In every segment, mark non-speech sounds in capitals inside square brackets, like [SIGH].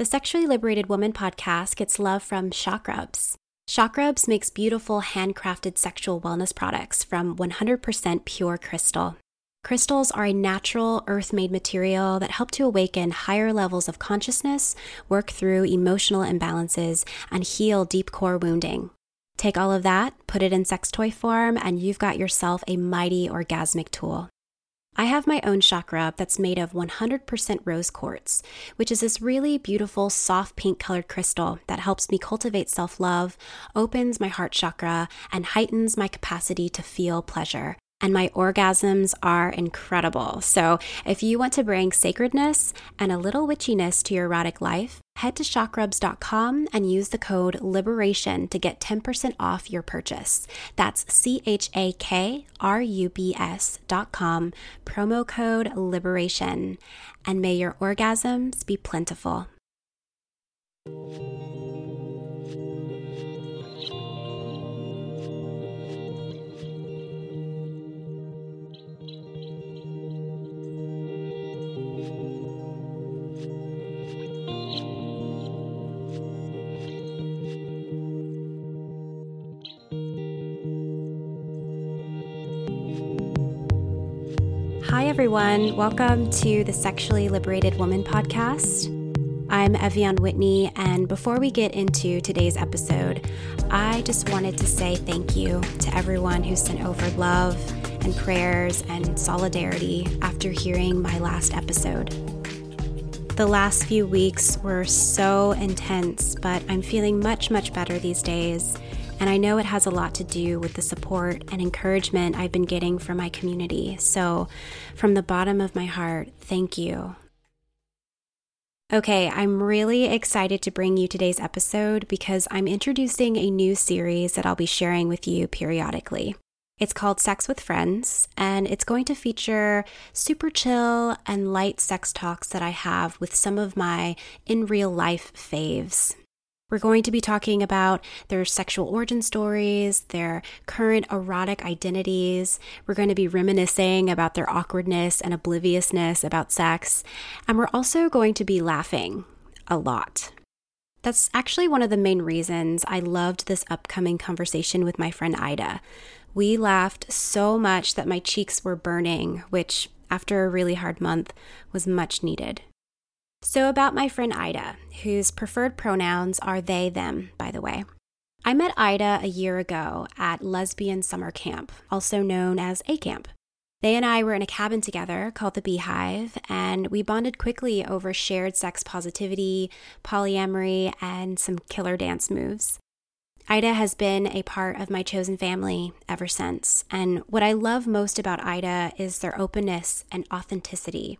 The Sexually Liberated Woman podcast gets love from Chakrubs. Shock Rubs makes beautiful handcrafted sexual wellness products from 100% pure crystal. Crystals are a natural, earth made material that help to awaken higher levels of consciousness, work through emotional imbalances, and heal deep core wounding. Take all of that, put it in sex toy form, and you've got yourself a mighty orgasmic tool. I have my own Chakrub that's made of 100% rose quartz, which is this really beautiful, soft pink colored crystal that helps me cultivate self love, opens my heart chakra, and heightens my capacity to feel pleasure. And my orgasms are incredible. So, if you want to bring sacredness and a little witchiness to your erotic life, head to chakrubs.com and use the code LIBERATION to get 10% off your purchase. That's C H A K R U B S.com, promo code LIBERATION. And may your orgasms be plentiful. Everyone. Welcome to the Sexually Liberated Woman podcast. I'm Ev'Yan Whitney, and before we get into today's episode, I just wanted to say thank you to everyone who sent over love and prayers and solidarity after hearing my last episode. The last few weeks were so intense, but I'm feeling much, much better these days. And I know it has a lot to do with the support and encouragement I've been getting from my community. So, from the bottom of my heart, thank you. Okay, I'm really excited to bring you today's episode because I'm introducing a new series that I'll be sharing with you periodically. It's called Sex with Friends, and it's going to feature super chill and light sex talks that I have with some of my in real life faves. We're going to be talking about their sexual origin stories, their current erotic identities. We're going to be reminiscing about their awkwardness and obliviousness about sex. And we're also going to be laughing a lot. That's actually one of the main reasons I loved this upcoming conversation with my friend Ida. We laughed so much that my cheeks were burning, which, after a really hard month, was much needed. So, about my friend Ida, whose preferred pronouns are they, them, by the way. I met Ida a year ago at Lesbian Summer Camp, also known as A Camp. They and I were in a cabin together called the Beehive, and we bonded quickly over shared sex positivity, polyamory, and some killer dance moves. Ida has been a part of my chosen family ever since, and what I love most about Ida is their openness and authenticity.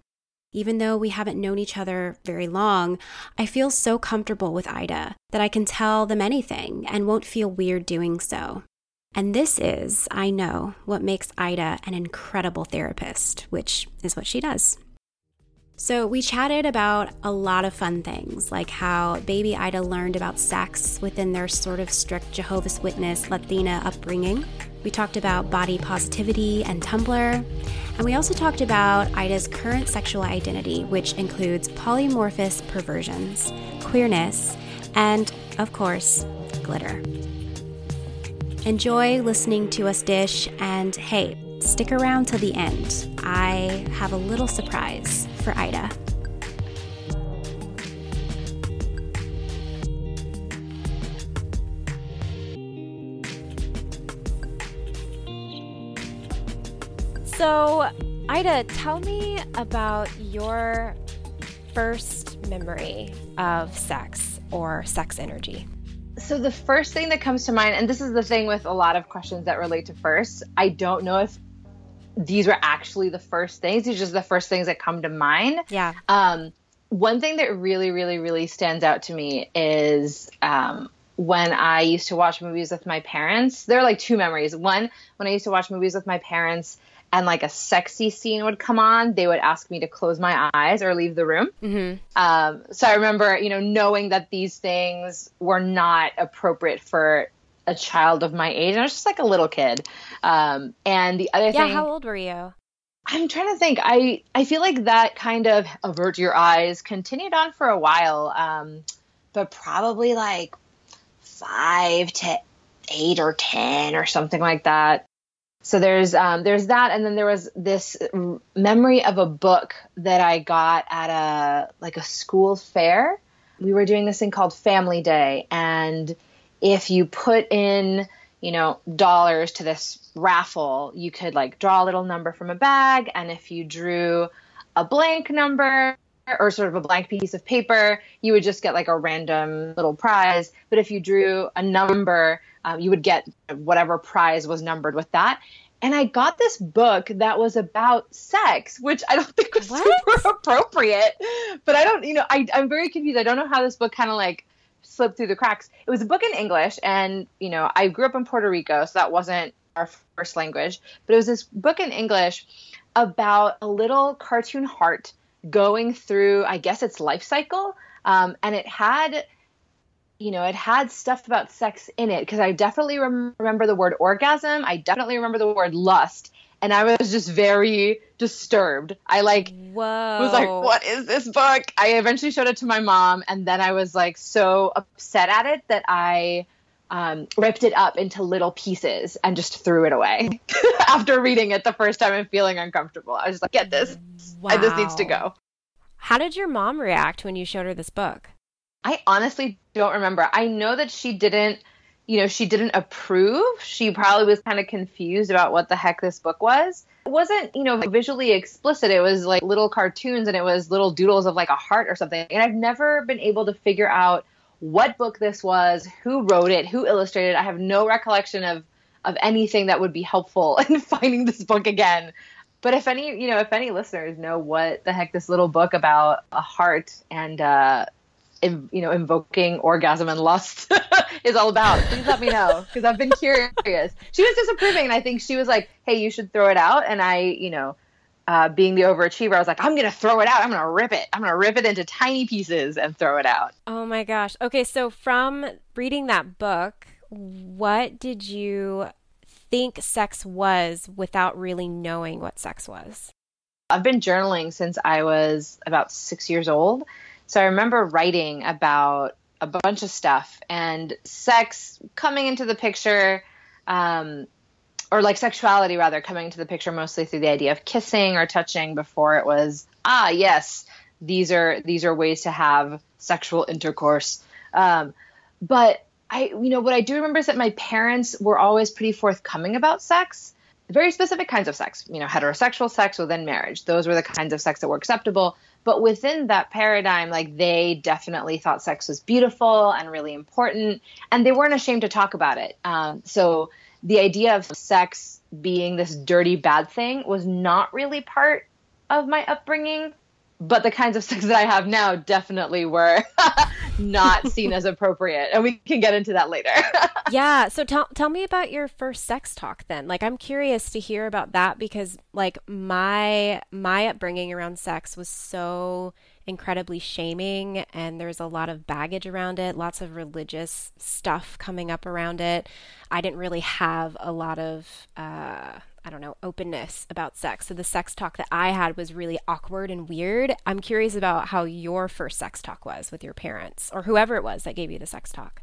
Even though we haven't known each other very long, I feel so comfortable with Ida that I can tell them anything and won't feel weird doing so. And this is, I know, what makes Ida an incredible therapist, which is what she does. So, we chatted about a lot of fun things, like how baby Ida learned about sex within their sort of strict Jehovah's Witness Latina upbringing. We talked about body positivity and Tumblr. And we also talked about Ida's current sexual identity, which includes polymorphous perversions, queerness, and, of course, glitter. Enjoy listening to us dish, and hey, stick around till the end. I have a little surprise for Ida. So, Ida, tell me about your first memory of sex or sex energy. So, the first thing that comes to mind, and this is the thing with a lot of questions that relate to first, I don't know if these were actually the first things. These are just the first things that come to mind. Yeah. Um, one thing that really, really, really stands out to me is um, when I used to watch movies with my parents. There are like two memories. One, when I used to watch movies with my parents and like a sexy scene would come on, they would ask me to close my eyes or leave the room. Mm-hmm. Um, so I remember, you know, knowing that these things were not appropriate for a child of my age. I was just like a little kid. Um, and the other Yeah, thing, how old were you? I'm trying to think. I I feel like that kind of avert your eyes continued on for a while, um, but probably like five to eight or ten or something like that. So there's um, there's that, and then there was this memory of a book that I got at a like a school fair. We were doing this thing called Family Day, and if you put in you know dollars to this raffle, you could like draw a little number from a bag, and if you drew a blank number or sort of a blank piece of paper, you would just get like a random little prize. But if you drew a number, um, you would get whatever prize was numbered with that. And I got this book that was about sex, which I don't [LAUGHS] think was What? super appropriate. But I don't, you know, I, I'm very confused. I don't know how this book kind of like slipped through the cracks. It was a book in English, and you know, I grew up in Puerto Rico, so that wasn't our first language. But it was this book in English about a little cartoon heart going through, I guess, its life cycle, um, and it had, you know, it had stuff about sex in it because I definitely rem- remember the word orgasm. I definitely remember the word lust. And I was just very disturbed. I like Whoa. was like, what is this book? I eventually showed it to my mom, and then I was like so upset at it that I um, ripped it up into little pieces and just threw it away [LAUGHS] after reading it the first time and feeling uncomfortable. I was just like, get this. And this needs to Wow. go. How did your mom react when you showed her this book? I honestly don't remember. I know that she didn't, you know, she didn't approve. She probably was kind of confused about what the heck this book was. It wasn't, you know, visually explicit. It was like little cartoons and it was little doodles of like a heart or something. And I've never been able to figure out what book this was, who wrote it, who illustrated it. I have no recollection of of anything that would be helpful [LAUGHS] in finding this book again. But if any, you know, if any listeners know what the heck this little book about a heart and uh, in, you know, invoking orgasm and lust [LAUGHS] is all about. Please let me know because I've been curious. She was disapproving, and I think she was like, "Hey, you should throw it out." And I, you know, uh, being the overachiever, I was like, "I'm gonna throw it out. I'm gonna rip it. I'm gonna rip it into tiny pieces and throw it out." Oh my gosh. Okay, so from reading that book, what did you think sex was without really knowing what sex was? I've been journaling since I was about six years old. So I remember writing about a bunch of stuff and sex coming into the picture, um, or like sexuality rather, coming into the picture mostly through the idea of kissing or touching before it was, ah, yes, these are these are ways to have sexual intercourse. Um, but I, you know, what I do remember is that my parents were always pretty forthcoming about sex very specific kinds of sex, you know, heterosexual sex within marriage. Those were the kinds of sex that were acceptable. But within that paradigm, like they definitely thought sex was beautiful and really important, and they weren't ashamed to talk about it. Um, so the idea of sex being this dirty, bad thing was not really part of my upbringing. But the kinds of sex that I have now definitely were [LAUGHS] not seen as appropriate, and we can get into that later. [LAUGHS] yeah. So tell tell me about your first sex talk then. Like I'm curious to hear about that because like my my upbringing around sex was so incredibly shaming and there's a lot of baggage around it, lots of religious stuff coming up around it. I didn't really have a lot of uh I don't know, openness about sex. So the sex talk that I had was really awkward and weird. I'm curious about how your first sex talk was with your parents or whoever it was that gave you the sex talk.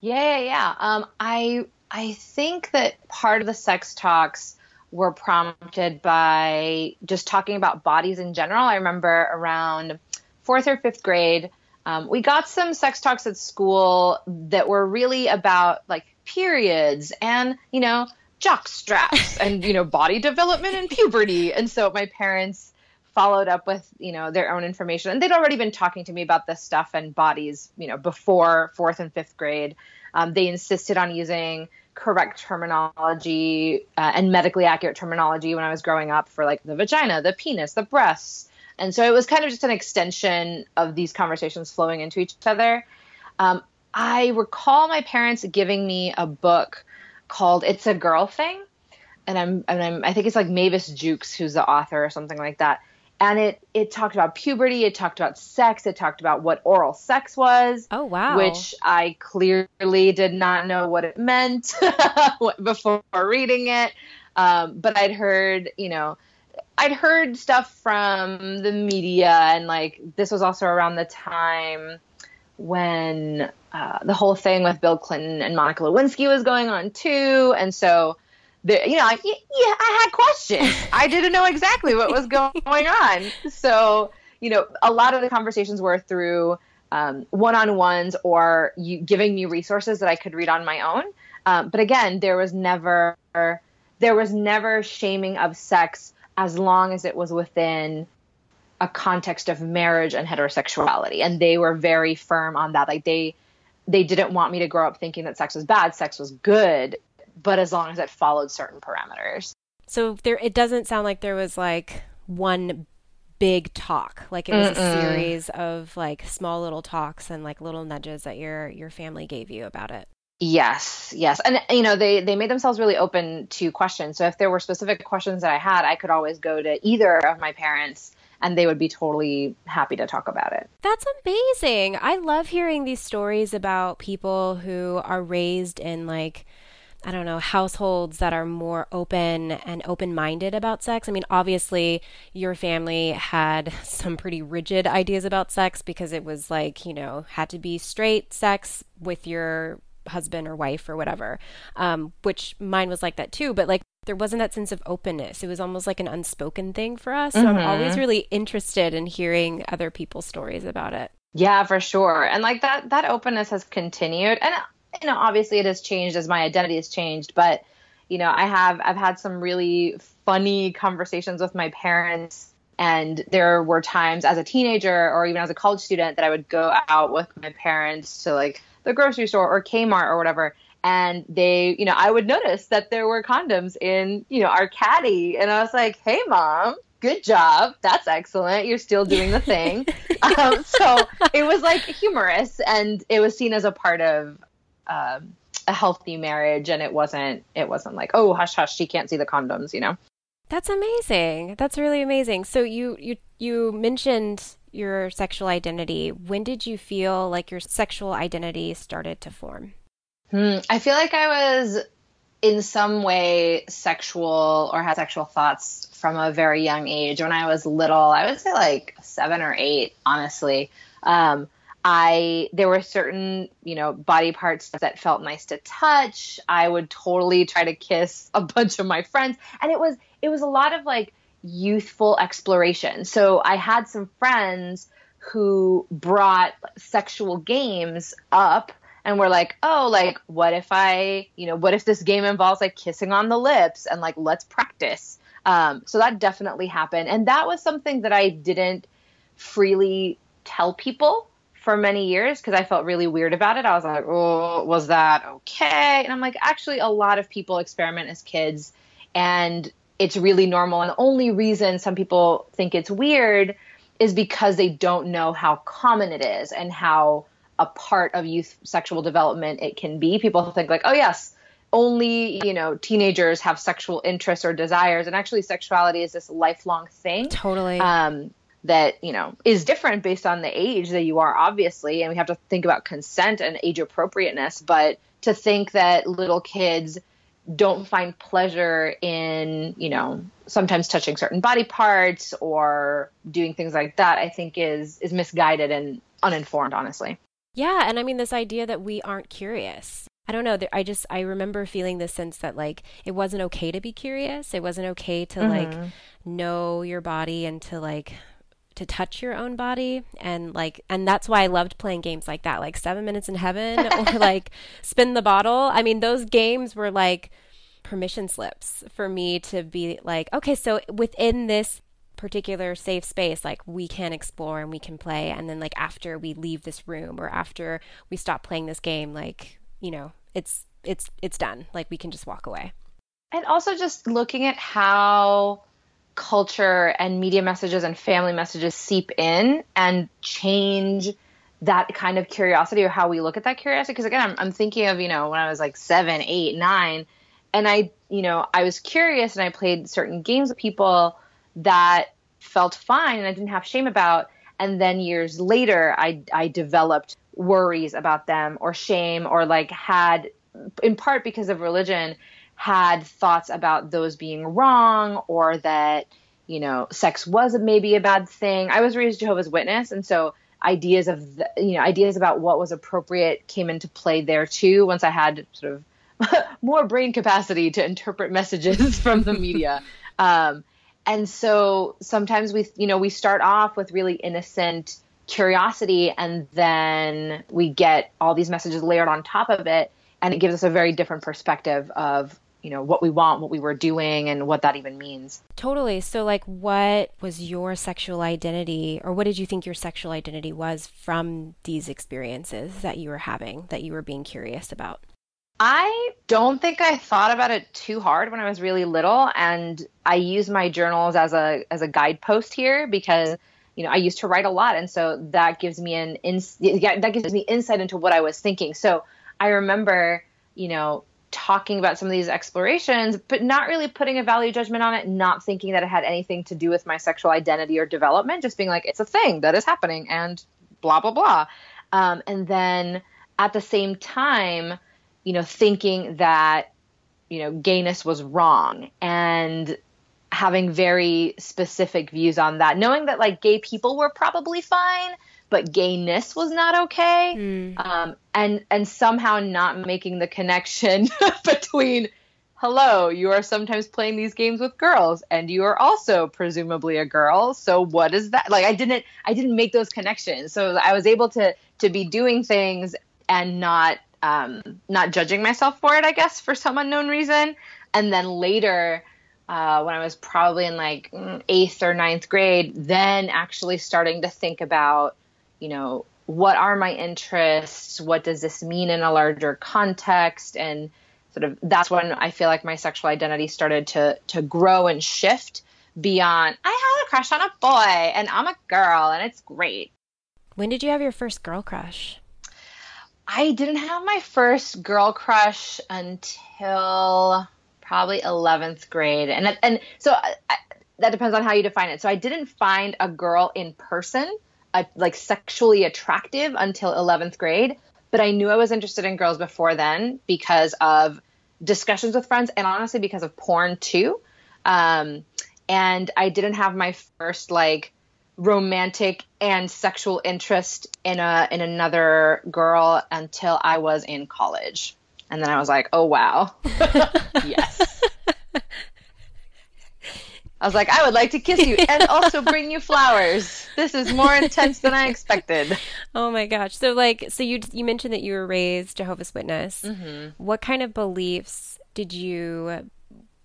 Yeah, yeah, yeah. Um, I I think that part of the sex talks were prompted by just talking about bodies in general. I remember around fourth or fifth grade, um, we got some sex talks at school that were really about like periods and you know jock straps [LAUGHS] and you know body development and puberty. And so my parents followed up with you know their own information. And they'd already been talking to me about this stuff and bodies you know before fourth and fifth grade. Um, they insisted on using correct terminology uh, and medically accurate terminology when i was growing up for like the vagina the penis the breasts. And so it was kind of just an extension of these conversations flowing into each other. Um, i recall my parents giving me a book called It's a Girl Thing. And I'm, and I'm I think it's like Mavis Jukes who's the author or something like that. And it it talked about puberty, it talked about sex, it talked about what oral sex was. Oh wow. Which I clearly did not know what it meant [LAUGHS] before reading it. Um, but I'd heard, you know, I'd heard stuff from the media and like this was also around the time when uh, the whole thing with Bill Clinton and Monica Lewinsky was going on too, and so the, you know, like, yeah, I had questions. I didn't know exactly what was going on. So you know, a lot of the conversations were through um, one-on-ones or you giving me resources that I could read on my own. Um, but again, there was never there was never shaming of sex as long as it was within a context of marriage and heterosexuality and they were very firm on that like they they didn't want me to grow up thinking that sex was bad sex was good but as long as it followed certain parameters so there it doesn't sound like there was like one big talk like it was Mm-mm. a series of like small little talks and like little nudges that your your family gave you about it Yes, yes. And you know, they they made themselves really open to questions. So if there were specific questions that I had, I could always go to either of my parents and they would be totally happy to talk about it. That's amazing. I love hearing these stories about people who are raised in like I don't know, households that are more open and open minded about sex. I mean, obviously, your family had [LAUGHS] some pretty rigid ideas about sex because it was like, you know, had to be straight sex with your husband or wife or whatever, um, which mine was like that too. But like, there wasn't that sense of openness. It was almost like an unspoken thing for us. So mm-hmm. I'm always really interested in hearing other people's stories about it. Yeah, for sure. And like that that openness has continued. And you know, obviously it has changed as my identity has changed, but you know, I have I've had some really funny conversations with my parents and there were times as a teenager or even as a college student that I would go out with my parents to like the grocery store or Kmart or whatever and they, you know, I would notice that there were condoms in, you know, our caddy, and I was like, "Hey, mom, good job, that's excellent. You're still doing the thing." [LAUGHS] um, so it was like humorous, and it was seen as a part of. Um, a healthy marriage. And it wasn't it wasn't like oh hush hush. She can't see the condoms you know? That's amazing. That's really amazing. So you you you mentioned your sexual identity. When did you feel like your sexual identity started to form Hmm, I feel like I was in some way sexual or had sexual thoughts from a very young age. When I was little, I would say like seven or eight, honestly. Um, I there were certain you know body parts that felt nice to touch. I would totally try to kiss a bunch of my friends, and it was it was a lot of like youthful exploration. So I had some friends who brought sexual games up and we're like, oh, like, what if I, you know, what if this game involves like kissing on the lips and like, let's practice. Um, so that definitely happened. And that was something that I didn't freely tell people for many years because I felt really weird about it. I was like, oh, was that okay? And I'm like, actually, a lot of people experiment as kids and it's really normal. And the only reason some people think it's weird is because they don't know how common it is and how a part of youth sexual development it can be. People think like, oh yes, only you know teenagers have sexual interests or desires, and actually sexuality is this lifelong thing. Totally. Um, that you know is different based on the age that you are obviously and we have to think about consent and age appropriateness but to think that little kids don't find pleasure in you know sometimes touching certain body parts or doing things like that i think is is misguided and uninformed honestly yeah and i mean this idea that we aren't curious I don't know. I just I remember feeling this sense that like it wasn't okay to be curious. It wasn't okay to mm-hmm. like know your body and to like to touch your own body and like and that's why I loved playing games like that like 7 minutes in heaven or [LAUGHS] like spin the bottle I mean those games were like permission slips for me to be like okay so within this particular safe space like we can explore and we can play and then like after we leave this room or after we stop playing this game like you know it's it's it's done like we can just walk away and also just looking at how culture and media messages and family messages seep in and change that kind of curiosity or how we look at that curiosity. Because again, I'm, I'm thinking of, you know, when I was like seven, eight, nine, and I, you know, I was curious and I played certain games with people that felt fine and I didn't have shame about. And then years later, I, I developed worries about them or shame or like had, in part because of religion, had thoughts about those being wrong or that you know sex was maybe a bad thing i was raised jehovah's witness and so ideas of the, you know ideas about what was appropriate came into play there too once i had sort of [LAUGHS] more brain capacity to interpret messages [LAUGHS] from the media um, and so sometimes we you know we start off with really innocent curiosity and then we get all these messages layered on top of it and it gives us a very different perspective of you know what we want what we were doing and what that even means. Totally. So like what was your sexual identity or what did you think your sexual identity was from these experiences that you were having that you were being curious about I don't think I thought about it too hard when I was really little and I use my journals as a as a guidepost here because you know I used to write a lot and so that gives me an ins- that gives me insight into what I was thinking. So I remember, you know, talking about some of these explorations, but not really putting a value judgment on it, not thinking that it had anything to do with my sexual identity or development, just being like, it's a thing that is happening and blah, blah, blah. Um, and then at the same time, you know, thinking that, you know, gayness was wrong and having very specific views on that, knowing that like gay people were probably fine, but gayness was not okay. Mm. Um, and and somehow not making the connection [LAUGHS] between hello, you are sometimes playing these games with girls and you are also presumably a girl. So what is that? Like I didn't I didn't make those connections. So I was able to to be doing things and not um, not judging myself for it, I guess, for some unknown reason. And then later, uh, when I was probably in like eighth or ninth grade, then actually starting to think about you know, what are my interests? What does this mean in a larger context? And sort of that's when I feel like my sexual identity started to to grow and shift beyond I had a crush on a boy and I'm a girl and it's great. When did you have your first girl crush? I didn't have my first girl crush until probably 11th grade. And and so I, that depends on how you define it. So I didn't find a girl in person uh, like sexually attractive until 11th grade, but I knew I was interested in girls before then because of discussions with friends and honestly because of porn too. Um, and I didn't have my first like romantic and sexual interest in a in another girl until I was in college. And then I was like, "Oh wow." [LAUGHS] yes. I was like, I would like to kiss you and also bring you flowers. This is more intense than I expected. Oh my gosh! So like, so you you mentioned that you were raised Jehovah's Witness. Mm-hmm. What kind of beliefs did you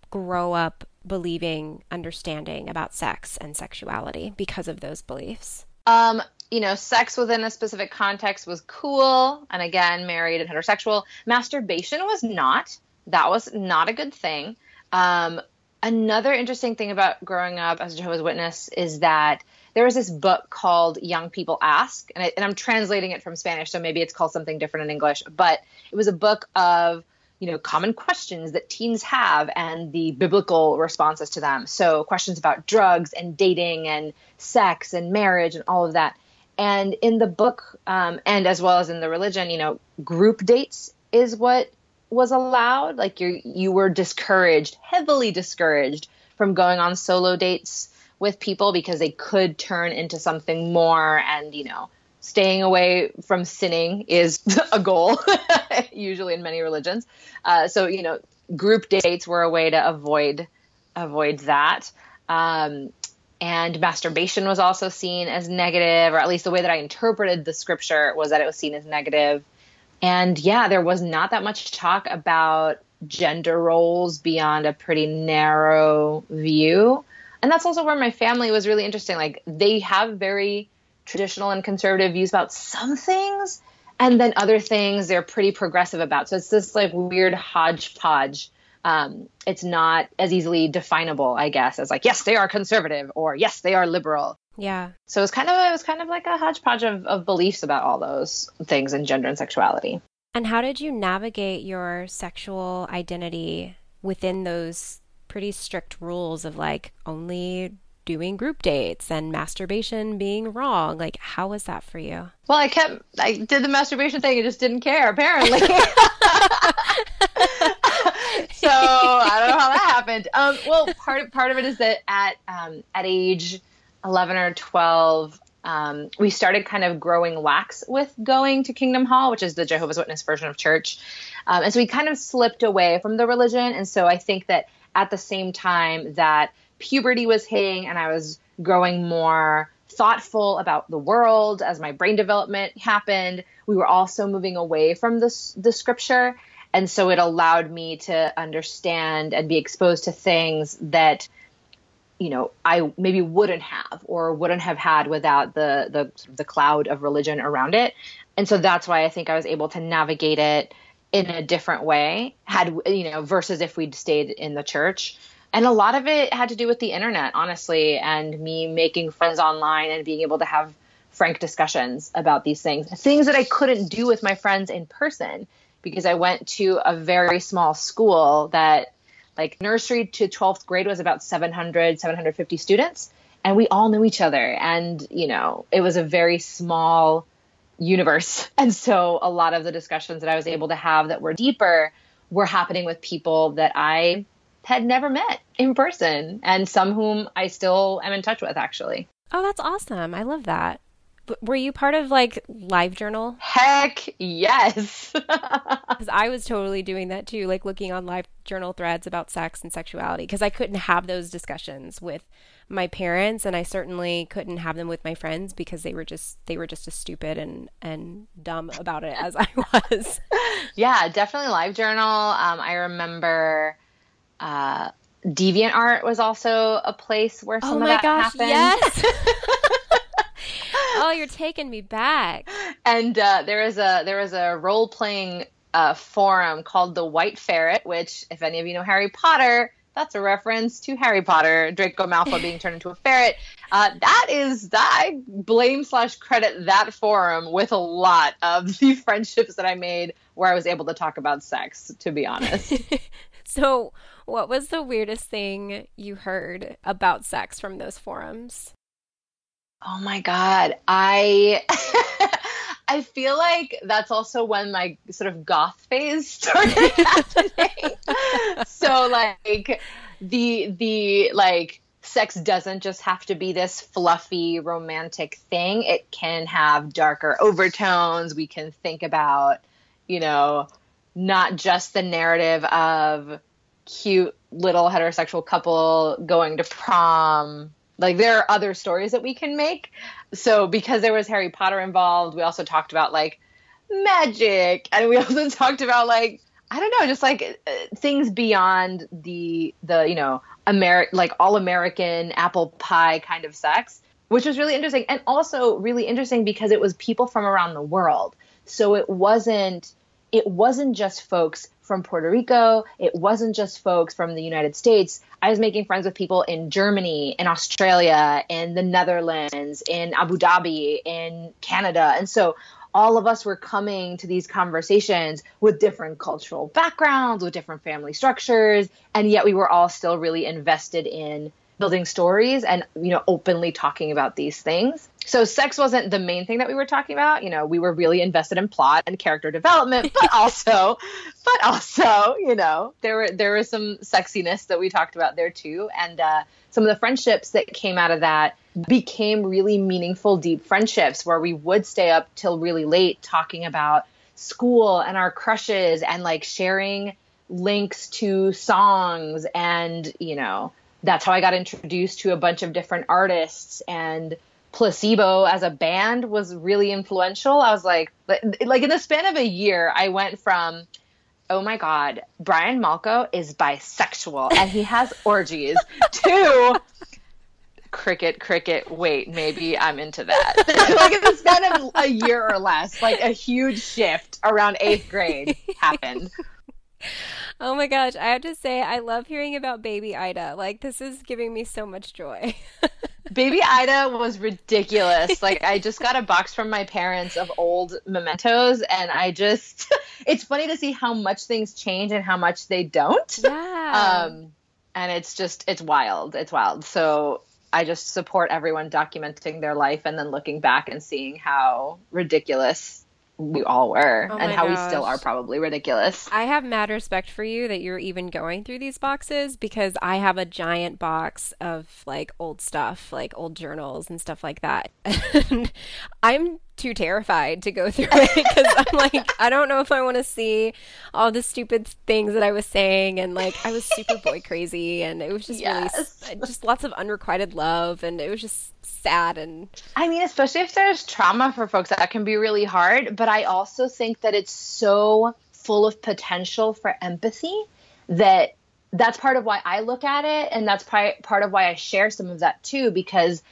grow up believing, understanding about sex and sexuality because of those beliefs? Um, you know, sex within a specific context was cool, and again, married and heterosexual. Masturbation was not. That was not a good thing. Um, Another interesting thing about growing up as a Jehovah's Witness is that there was this book called Young People Ask, and, I, and I'm translating it from Spanish, so maybe it's called something different in English, but it was a book of you know common questions that teens have and the biblical responses to them. So questions about drugs and dating and sex and marriage and all of that. And in the book um, and as well as in the religion you know group dates is what was allowed. Like you you were discouraged heavily discouraged from going on solo dates with people because they could turn into something more and you know staying away from sinning is [LAUGHS] a goal [LAUGHS] usually in many religions. Uh, so you know group dates were a way to avoid avoid that. Um, and masturbation was also seen as negative or at least the way that i interpreted the scripture was that it was seen as negative. negative and yeah there was not that much talk about gender roles beyond a pretty narrow view. And that's also where my family was really interesting. Like they have very traditional and conservative views about some things and then other things they're pretty progressive about. So it's this like weird hodgepodge. Um, it's not as easily definable i guess as like yes they are conservative or yes they are liberal. Yeah. So it's kind of it was kind of like a hodgepodge of, of beliefs about all those things in gender and sexuality. And how did you navigate your sexual identity within those pretty strict rules of like only doing group dates and masturbation being wrong. Like, how was that for you? Well, I kept, I did the masturbation thing and just didn't care, apparently. [LAUGHS] so I don't know how that happened. Um, well, part of, part of it is that at, um, at age 11 or 12, um, we started kind of growing lax with going to Kingdom Hall, which is the Jehovah's Witness version of church. Um, and so we kind of slipped away from the religion. And so I think that at the same time that puberty was hitting and I was growing more thoughtful about the world as my brain development happened. We were also moving away from the, the scripture. And so it allowed me to understand and be exposed to things that, you know, I maybe wouldn't have or wouldn't have had without the, the, the cloud of religion around it. And so that's why I think I was able to navigate it in a different way had, you know, versus if we'd stayed in the church and a lot of it had to do with the internet honestly and me making friends online and being able to have frank discussions about these things. Things that i couldn't do with my friends in person because i went to a very small school that like nursery to 12th grade was about 700 750 students and we all knew each other. And you know it was a very small universe. [LAUGHS] And so a lot of the discussions that i was able to have that were deeper were happening with people that i had never met in person, and some whom I still am in touch with, actually. Oh, that's awesome. I love that. were you part of like Live Journal? Heck yes. [LAUGHS] Because I was totally doing that too, like looking on live journal threads about sex and sexuality, because I couldn't have those discussions with my parents and I certainly couldn't have them with my friends because they were just they were just as stupid and and dumb about it as I [LAUGHS] was. yeah, definitely LiveJournal. Um, I remember uh, DeviantArt was also a place where some oh of that gosh, happened. Yes. [LAUGHS] oh, you're taking me back. And uh, there is a there is a role playing uh, forum called the White Ferret, which, if any of you know Harry Potter, that's a reference to Harry Potter, Draco Malfoy being turned into a ferret. Uh, that is that I blame slash credit that forum with a lot of the friendships that I made where I was able to talk about sex. To be honest. [LAUGHS] so what was the weirdest thing you heard about sex from those forums? Oh my god. I [LAUGHS] I feel like that's also when my sort of goth phase [LAUGHS] started happening. so like the the like sex doesn't just have to be this fluffy romantic thing. It can have darker overtones. We can think about, you know, not just the narrative of cute little heterosexual couple going to prom. Like there are other stories that we can make. So because there was Harry Potter involved, we also talked about like magic and we [LAUGHS] also talked about like I don't know, just like uh, things beyond the the, you know, Ameri- like all American apple pie kind of sex, which was really interesting and also really interesting because it was people from around the world. So it wasn't it wasn't just folks from Puerto Rico. It wasn't just folks from the United States. I was making friends with people in Germany, in Australia, in the Netherlands, in Abu Dhabi, in Canada. And so all of us were coming to these conversations with different cultural backgrounds, with different family structures, and yet we were all still really invested in building stories and you know openly talking about these things. So sex wasn't the main thing that we were talking about. You know we were really invested in plot and character development but [LAUGHS] also but also you know there were there was some sexiness that we talked about there too. And uh, some of the friendships that came out of that became really meaningful deep friendships where we would stay up till really late talking about school and our crushes and like sharing links to songs and you know that's how I got introduced to a bunch of different artists and placebo as a band was really influential. I was like like in the span of a year I went from oh my god, Brian Molko is bisexual and he has [LAUGHS] orgies to cricket cricket wait maybe i'm into that [LAUGHS] like in the span of a year or less like a huge shift around eighth grade happened [LAUGHS] Oh my gosh, I have to say I love hearing about baby Ida. Like this is giving me so much joy. [LAUGHS] baby Ida was ridiculous. Like I just got a box from my parents of old mementos and I just [LAUGHS] it's funny to see how much things change and how much they don't. Yeah. Um and it's just it's wild. It's wild. So I just support everyone documenting their life and then looking back and seeing how ridiculous we all were oh and how gosh. we still are probably ridiculous. I have mad respect for you that you're even going through these boxes because I have a giant box of like old stuff, like old journals and stuff like that. [LAUGHS] And I'm too terrified to go [LAUGHS] through it because I'm like, I don't know if I want to see all the stupid things that I was saying. And like, I was super boy [LAUGHS] crazy and it was just yes. really, just lots of unrequited love. And it was just sad. And I mean, especially if there's trauma for folks, that can be really hard. But I also think that it's so full of potential for empathy that that's part of why I look at it. And that's part of why I share some of that too, because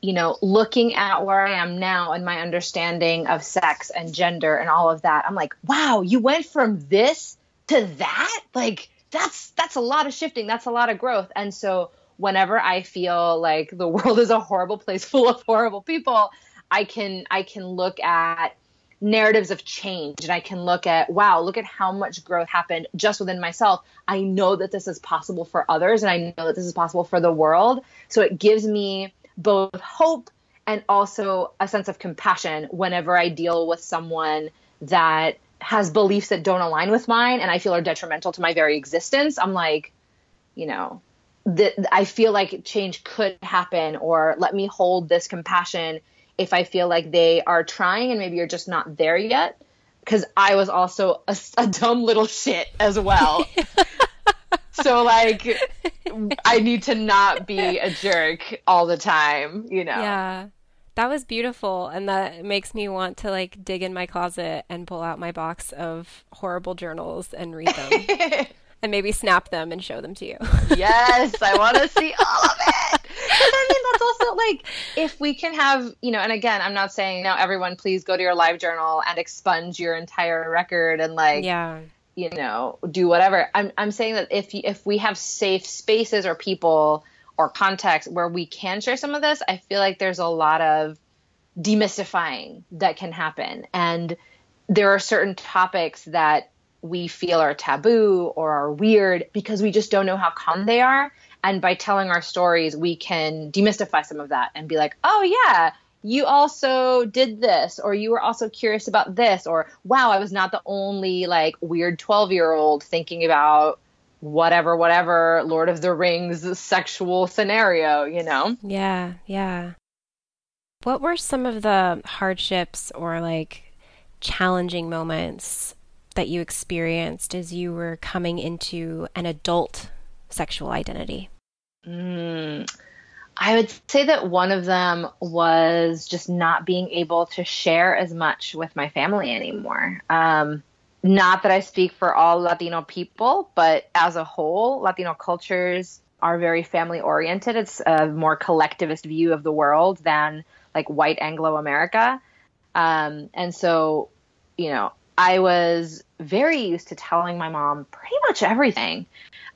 you know, looking at where I am now and my understanding of sex and gender and all of that, I'm like, wow, you went from this to that? Like that's that's a lot of shifting, that's a lot of growth. And so whenever I feel like the [LAUGHS] world is a horrible place full of horrible people, I can I can look at narratives of change and I can look at wow, look at how much growth happened just within myself. I know that this is possible for others and I know that this is possible for the world. So it gives me both hope and also a sense of compassion whenever I deal with someone that has beliefs that don't align with mine and I feel are detrimental to my very existence. I'm like, you know, that I feel like change could happen or let me hold this compassion if I feel like they are trying and maybe you're just not there yet. Because I was also a, a dumb little shit as well. [LAUGHS] so like [LAUGHS] I need to not be a jerk all the time, you know. Yeah. That was beautiful and that makes me want to like dig in my closet and pull out my box of horrible journals and read them. [LAUGHS] and maybe snap them and show them to you. yes, I want to [LAUGHS] see all of it. I mean, that's also like if we can have, you know, and again, I'm not saying now everyone please go to your live journal and expunge your entire record and like yeah you know do whatever. I'm i'm saying that if if we have safe spaces or people or context where we can share some of this i feel like there's a lot of demystifying that can happen. And there are certain topics that we feel are taboo or are weird because we just don't know how common they are. And by telling our stories we can demystify some of that and be like oh yeah you also did this or you were also curious about this or wow i was not the only like weird 12 year old thinking about whatever whatever lord of the rings sexual scenario you know? Yeah yeah. What were some of the hardships or like challenging moments that you experienced as you were coming into an adult sexual identity? Mm. I would say that one of them was just not being able to share as much with my family anymore. Um, not that I speak for all Latino people, but as a whole, Latino cultures are very family oriented. It's a more collectivist view of the world than like white Anglo America. Um, and so, you know, I was very used to telling my mom pretty much everything.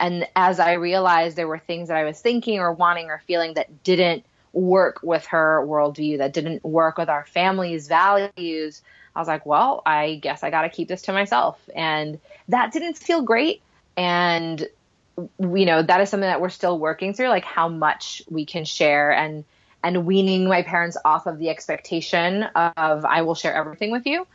And as I realized there were things that I was thinking or wanting or feeling that didn't work with her worldview, that didn't work with our family's values, I was like, well, I guess I got to keep this to myself. And that didn't feel great. And, you know, that is something that we're still working through, like how much we can share and, and weaning my parents off of the expectation of I will share everything with you.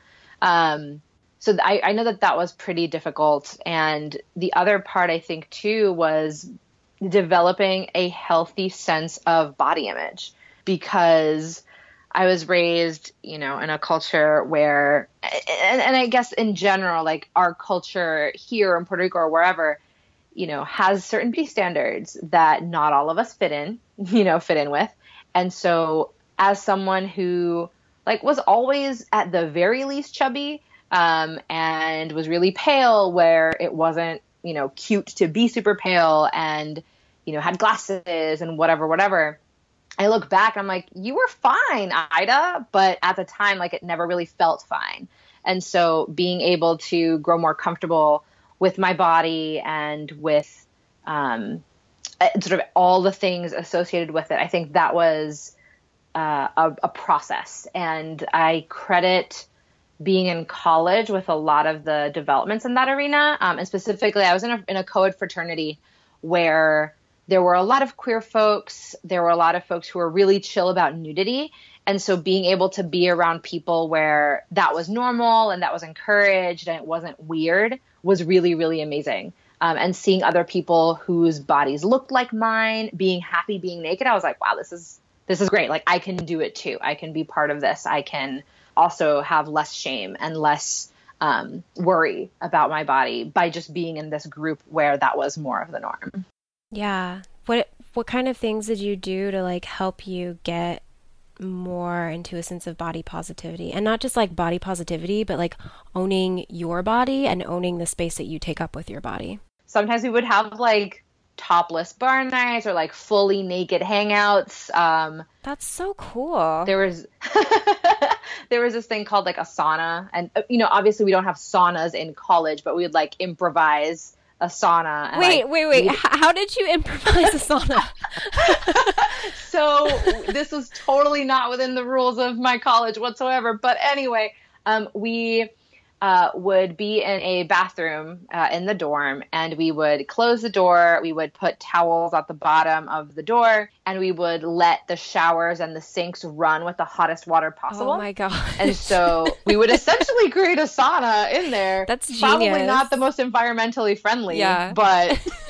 Um, so I, I know that that was pretty difficult. And the other part I think too was developing a healthy sense of body image because I was raised, you know, in a culture where, and, and I guess in general, like our culture here in Puerto Rico or wherever, you know, has certain beauty standards that not all of us fit in, [LAUGHS] you know, fit in with. And so as someone who like was always at the very least chubby um, and was really pale where it wasn't, you know, cute to be super pale and, you know, had glasses and whatever, whatever I look back, I'm like, you were fine, Ida, but at the time, like it never really felt fine. And so being able to grow more comfortable with my body and with um, uh, sort of all the things associated with it, I think that was uh, a, a process. And I credit being in college with a lot of the developments in that arena. Um, and specifically, I was in a, in a co-ed fraternity where there were a lot of queer folks. There were a lot of folks who were really chill about nudity. And so being able to be around people where that was normal and that was encouraged and it wasn't weird was really, really amazing. Um, and seeing other people whose bodies looked like mine being happy being naked, I was like, wow, this is this is great. Like I can do it too. I can be part of this. I can also have less shame and less um, worry about my body by just being in this group where that was more of the norm. Yeah. What what kind of things did you do to like help you get more into a sense of body positivity and not just like body positivity but like owning your body and owning the space that you take up with your body sometimes we would have like topless bar nights or like fully naked hangouts um that's so cool there was [LAUGHS] there was this thing called like a sauna and uh, you know obviously we don't have saunas in college but we would like improvise a sauna. wait, wait, wait. How did you improvise a sauna? [LAUGHS] [LAUGHS] so this was totally not within the rules of my college whatsoever. But anyway, um, we uh, would be in a bathroom uh, in the dorm, and we would close the door. We would put towels at the bottom of the door, and we would let the showers and the sinks run with the hottest water possible. Oh my god! And so we would essentially [LAUGHS] create a sauna in there. That's genius. Probably not the most environmentally friendly, yeah. but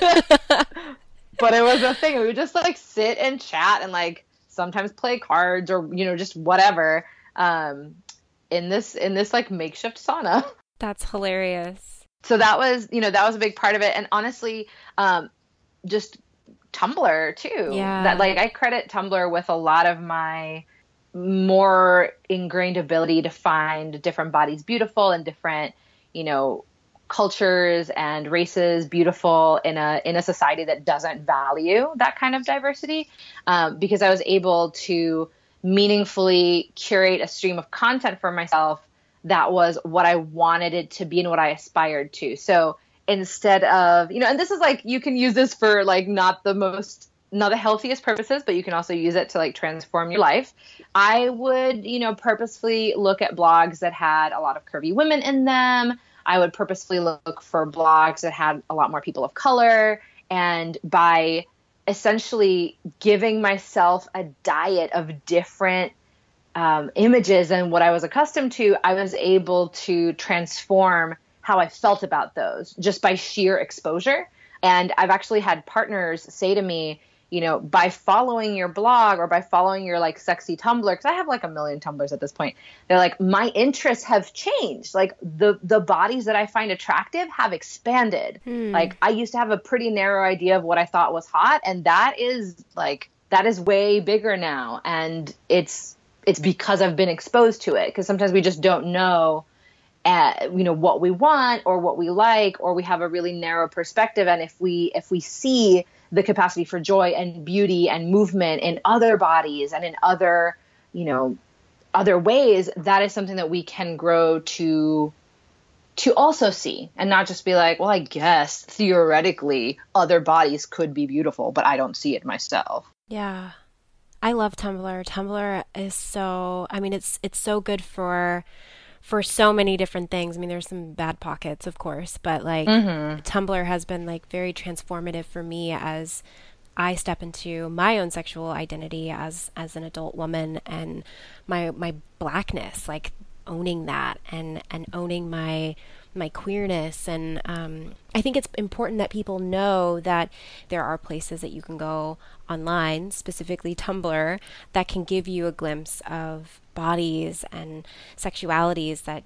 [LAUGHS] [LAUGHS] but it was a thing. We would just like sit and chat and like sometimes play cards or you know just whatever. Um, in this in this like makeshift sauna. [LAUGHS] That's hilarious. So that was, you know, that was a big part of it and honestly, um just Tumblr too. Yeah. That like I credit Tumblr with a lot of my more ingrained ability to find different bodies beautiful and different, you know, cultures and races beautiful in a in a society that doesn't value that kind of diversity. Um, because I was able to meaningfully curate a stream of content for myself that was what I wanted it to be and what I aspired to. So instead of, you know, and this is like you can use this for like not the most not the healthiest purposes, but you can also use it to like transform your life. I would, you know, purposefully look at blogs that had a lot of curvy women in them. I would purposefully look for blogs that had a lot more people of color. And by essentially giving myself a diet of different um, images and what I was accustomed to, I was able to transform how I felt about those just by sheer exposure. And I've actually had partners say to me, you know, by following your blog or by following your like sexy Tumblr, because I have like a million Tumblrs at this point, they're like, my interests have changed. Like the the bodies that I find attractive have expanded. Hmm. Like I used to have a pretty narrow idea of what I thought was hot, and that is like that is way bigger now. And it's it's because I've been exposed to it. Because sometimes we just don't know uh, you know what we want or what we like or we have a really narrow perspective and if we if we see the capacity for joy and beauty and movement in other bodies and in other, you know, other ways, that is something that we can grow to to also see and not just be like, well, I guess theoretically other bodies could be beautiful, but I don't see it myself. Yeah. I love Tumblr. Tumblr is so I mean it's it's so good for for so many different things. I mean there's some bad pockets, of course, but like mm-hmm. Tumblr has been like very transformative for me as I step into my own sexual identity as as an adult woman and my my blackness, like owning that and and owning my my queerness. And um, i think it's important that people know that there are places that you can go online specifically tumblr that can give you a glimpse of bodies and sexualities that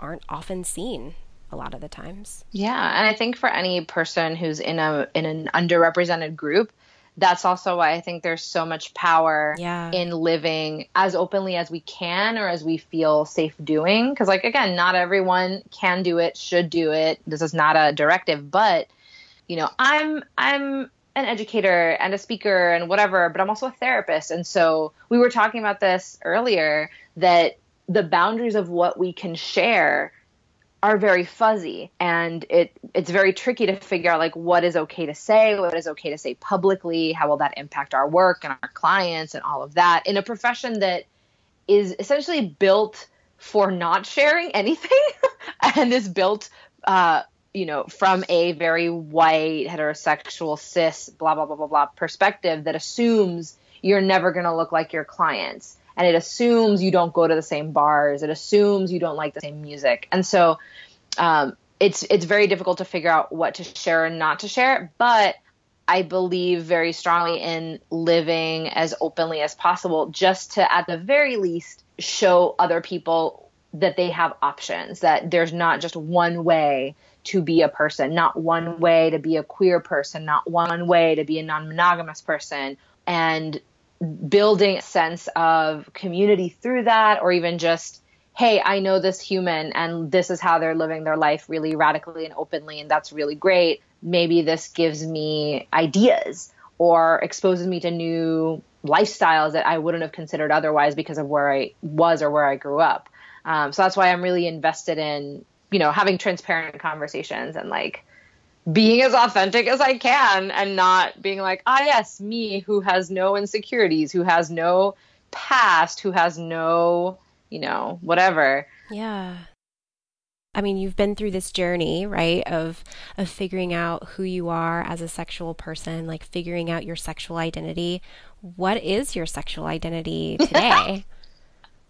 aren't often seen a lot of the times. Yeah and i think for any person who's in a in an underrepresented group that's also why I think there's so much power yeah. in living as openly as we can or as we feel safe doing. Because, like, again, not everyone can do it, should do it. This is not a directive, but you know, I'm I'm an educator and a speaker and whatever, but I'm also a therapist. And so we were talking about this earlier that the boundaries of what we can share are very fuzzy and it it's very tricky to figure out like what is okay to say what is okay to say publicly how will that impact our work and our clients and all of that in a profession that is essentially built for not sharing anything [LAUGHS] and is built uh, you know from a very white heterosexual cis blah blah blah blah blah perspective that assumes you're never going to look like your clients and it assumes you don't go to the same bars. It assumes you don't like the same music. And so um, it's it's very difficult to figure out what to share and not to share but i believe very strongly in living as openly as possible just to at the very least show other people that they have options that there's not just one way to be a person not one way to be a queer person not one way to be a non-monogamous person. And building a sense of community through that, or even just, hey, I know this human and this is how they're living their life really radically and openly, and that's really great. Maybe this gives me ideas or exposes me to new lifestyles that I wouldn't have considered otherwise because of where I was or where I grew up. Um, so that's why I'm really invested in, you know, having transparent conversations and like being as authentic as I can and not being like, ah, yes, me who has no insecurities, who has no past, who has no, you know, whatever. Yeah. I mean, you've been through this journey, right, of of figuring out who you are as a sexual person, like figuring out your sexual identity. What is your sexual identity [LAUGHS] today?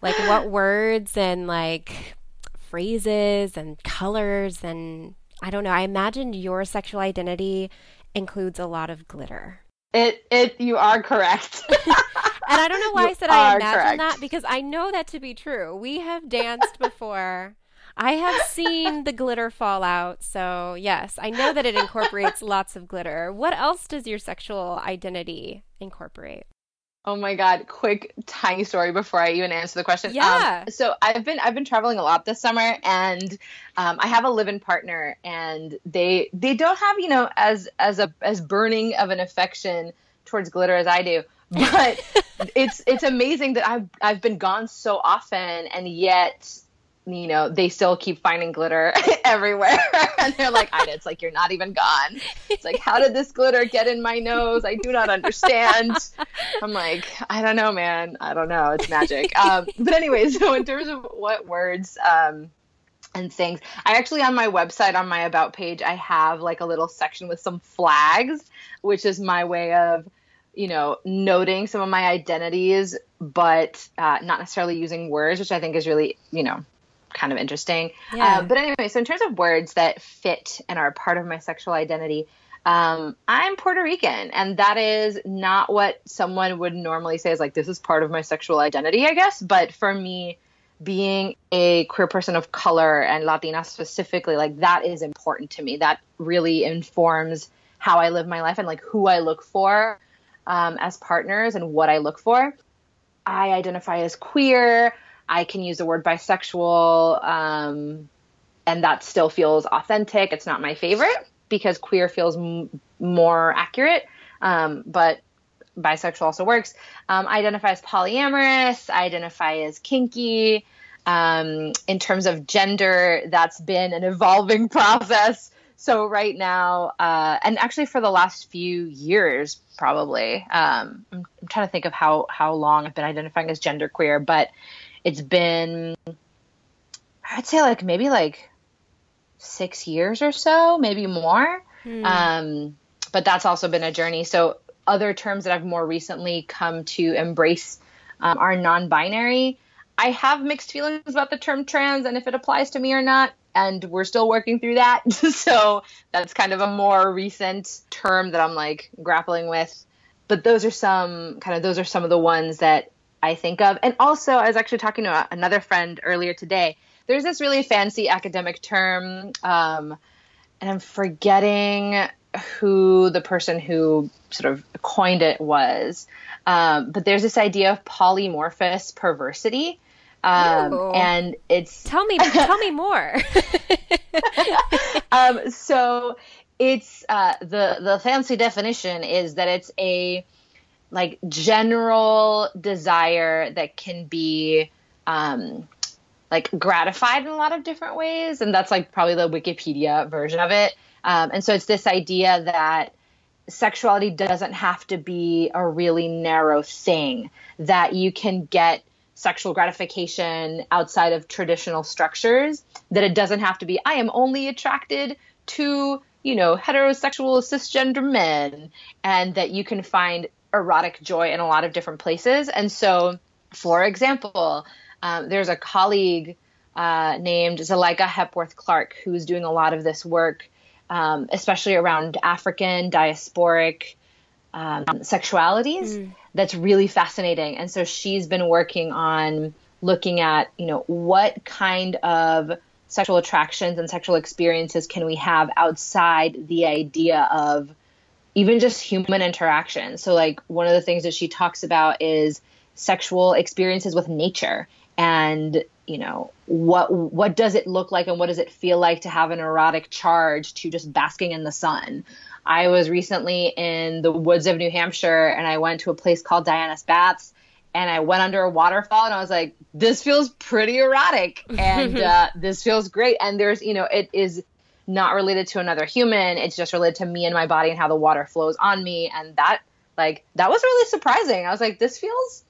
like what words and like phrases and colors and I don't know. I imagine your sexual identity includes a lot of glitter. It it you are correct. [LAUGHS] and I don't know [LAUGHS] why you I said I imagine correct. that because I know that to be true. We have danced before. I have seen the glitter fall out. So, yes, I know that it incorporates lots of glitter. What else does your sexual identity incorporate? Oh my god, quick tiny story before I even answer the question. Yeah. Um, so I've been I've been traveling a lot this summer and um, I have a live-in partner and they they don't have, you know, as as a as burning of an affection towards glitter as I do. But [LAUGHS] it's it's amazing that I've I've been gone so often and yet you know, they still keep finding glitter [LAUGHS] everywhere. [LAUGHS] and they're like, Ida, it's like you're not even gone. It's like, how did this glitter get in my nose? I do not understand. I'm like, I don't know, man. I don't know. It's magic. [LAUGHS] Um, but anyway, so in terms of what words um, and things, I actually on my website, on my about page, I have like a little section with some flags, which is my way of you know, noting some of my identities, but uh, not necessarily using words, which I think is really, you know, kind of interesting. Yeah. Uh, but anyway, so in terms of words that fit and are part of my sexual identity, um, I'm Puerto Rican, and that is not what someone would normally say is like, this is part of my sexual identity, I guess. But for me, being a queer person of color and Latina specifically, like that is important to me. That really informs how I live my life and like who I look for um, as partners and what I look for. I identify as queer. I can use the word bisexual, um, and that still feels authentic. It's not my favorite because queer feels m- more accurate, um, but bisexual also works. Um, I identify as polyamorous. I identify as kinky. Um, in terms of gender, that's been an evolving [LAUGHS] process. So right now, uh, and actually for the last few years, probably, um, I'm, I'm, trying to think of how how long I've been identifying as genderqueer, but it's been, I'd say like maybe like six years or so, maybe more. Hmm. Um, but that's also been a journey. So other terms that I've more recently come to embrace um, are non-binary. I have mixed feelings about the term trans and if it applies to me or not, and we're still working through that. [LAUGHS] so that's kind of a more recent term that I'm like grappling with. But those are some kind of those are some of the ones that I think of. And also, I was actually talking to another friend earlier today. There's this really fancy academic term, um, and I'm forgetting who the person who sort of coined it was. Um, but there's this idea of polymorphous perversity. Um, and it's tell me [LAUGHS] tell me more. [LAUGHS] um, so it's uh, the the fancy definition is that it's a like general desire that can be um, like gratified in a lot of different ways, and that's like probably the Wikipedia version of it. Um, and so it's this idea that sexuality doesn't have to be a really narrow thing, that you can get sexual gratification outside of traditional structures, that it doesn't have to be, I am only attracted to, you know, heterosexual cisgender men, and that you can find erotic joy in a lot of different places. And so, for example, um, there's a colleague uh, named Zelaika Hepworth Clarke who's doing a lot of this work um, especially around African diasporic um, sexualities. Mm. That's really fascinating. And so she's been working on looking at, you know, what kind of sexual attractions and sexual experiences can we have outside the idea of even just human interaction. So, like, one of the things that she talks about is sexual experiences with nature and you know what what does it look like and what does it feel like to have an erotic charge to just basking in the sun? I was recently in the woods of new hampshire and i went to a place called diana's baths and i went under a waterfall and i was like this feels pretty erotic. And [LAUGHS] uh, this feels great. And there's you know it is not related to another human it's just related to me and my body and how the water flows on me and that like that was really surprising i was like this feels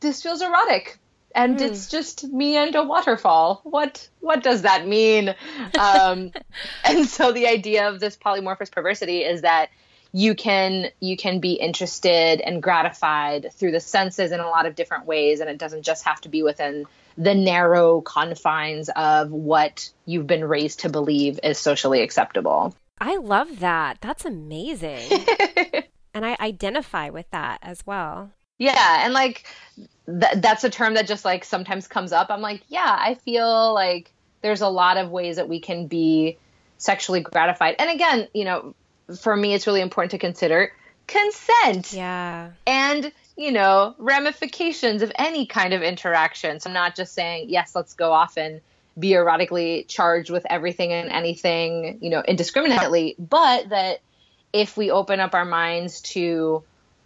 this feels erotic and mm. it's just me and a waterfall. What what does that mean? Um, [LAUGHS] and so the idea of this polymorphous perversity is that you can you can be interested and gratified through the senses in a lot of different ways, and it doesn't just have to be within the narrow confines of what you've been raised to believe is socially acceptable. I love that. That's amazing. [LAUGHS] and I identify with that as well. Yeah, and like th- that's a term that just like sometimes comes up. I'm like, yeah, I feel like there's a lot of ways that we can be sexually gratified. And again, you know, for me, it's really important to consider consent. Yeah. And, you know, ramifications of any kind of interaction. So I'm not just saying, yes, let's go off and be erotically charged with everything and anything, you know, indiscriminately, but that if we open up our minds to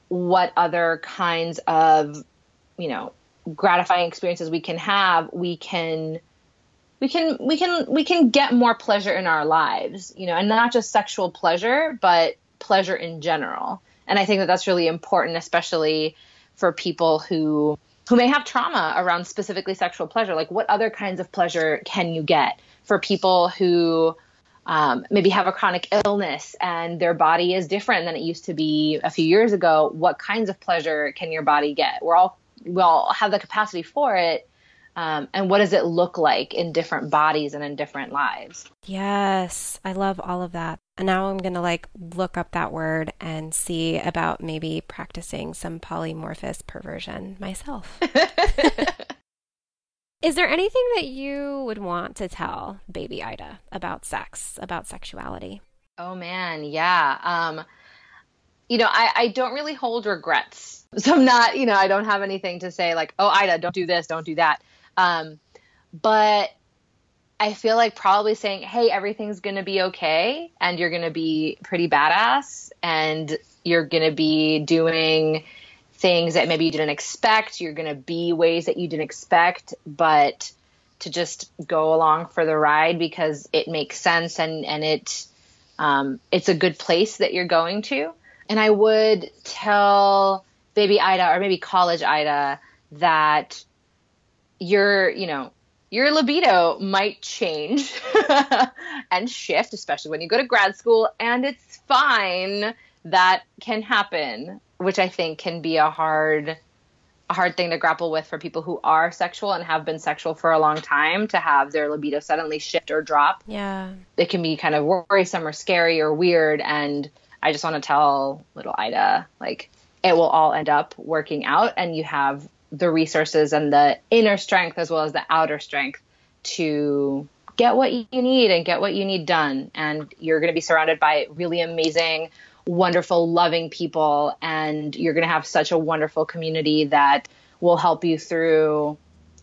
what other kinds of you know gratifying experiences we can have we can we can we can we can get more pleasure in our lives you know and not just sexual pleasure but pleasure in general and i think that that's really important especially for people who who may have trauma around specifically sexual pleasure. Like what other kinds of pleasure can you get? For people who um, maybe have a chronic illness and their body is different than it used to be a few years ago what kinds of pleasure can your body get? We're all we all have the capacity for it um, and what does it look like in different bodies and in different lives? Yes i love all of that and now i'm gonna like look up that word and see about maybe practicing some polymorphous perversion myself. [LAUGHS] Is there anything that you would want to tell baby ida about sex about sexuality? Oh man. Yeah. Um, you know I, I don't really hold regrets. [LAUGHS] So I'm not, you know, I don't have anything to say like, oh, Ida, don't do this, don't do that. Um, but I feel like probably saying, hey, everything's going to be okay and you're going to be pretty badass and you're going to be doing things that maybe you didn't expect. You're going to be ways that you didn't expect, but to just go along for the ride because it makes sense and and it um, it's a good place that you're going to. And I would tell baby Ida or maybe college Ida that you're, you know your libido might change [LAUGHS] and shift, especially when you go to grad school, and it's fine. That can happen, which I think can be a hard a hard thing to grapple with for people who are sexual and have been sexual for a long time to have their libido suddenly shift or drop. Yeah. It can be kind of worrisome or scary or weird. And I just want to tell little Ida, like, it will all end up working out and you have the resources and the inner strength as well as the outer strength to get what you need and get what you need done. And you're going to be surrounded by really amazing wonderful, loving people, and you're going to have such a wonderful community that will help you through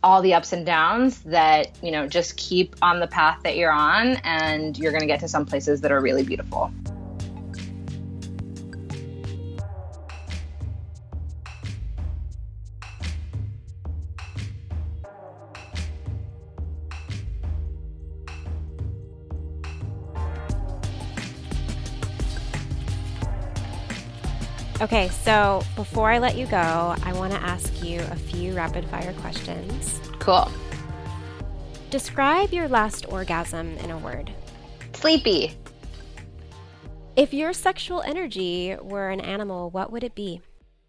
all the ups and downs that, you know, just keep on the path that you're on, and you're going to get to some places that are really beautiful. Okay, so before I let you go, I want to ask you a few rapid fire questions. Cool. Describe your last orgasm in a word. Sleepy. If your sexual energy were an animal, what would it be?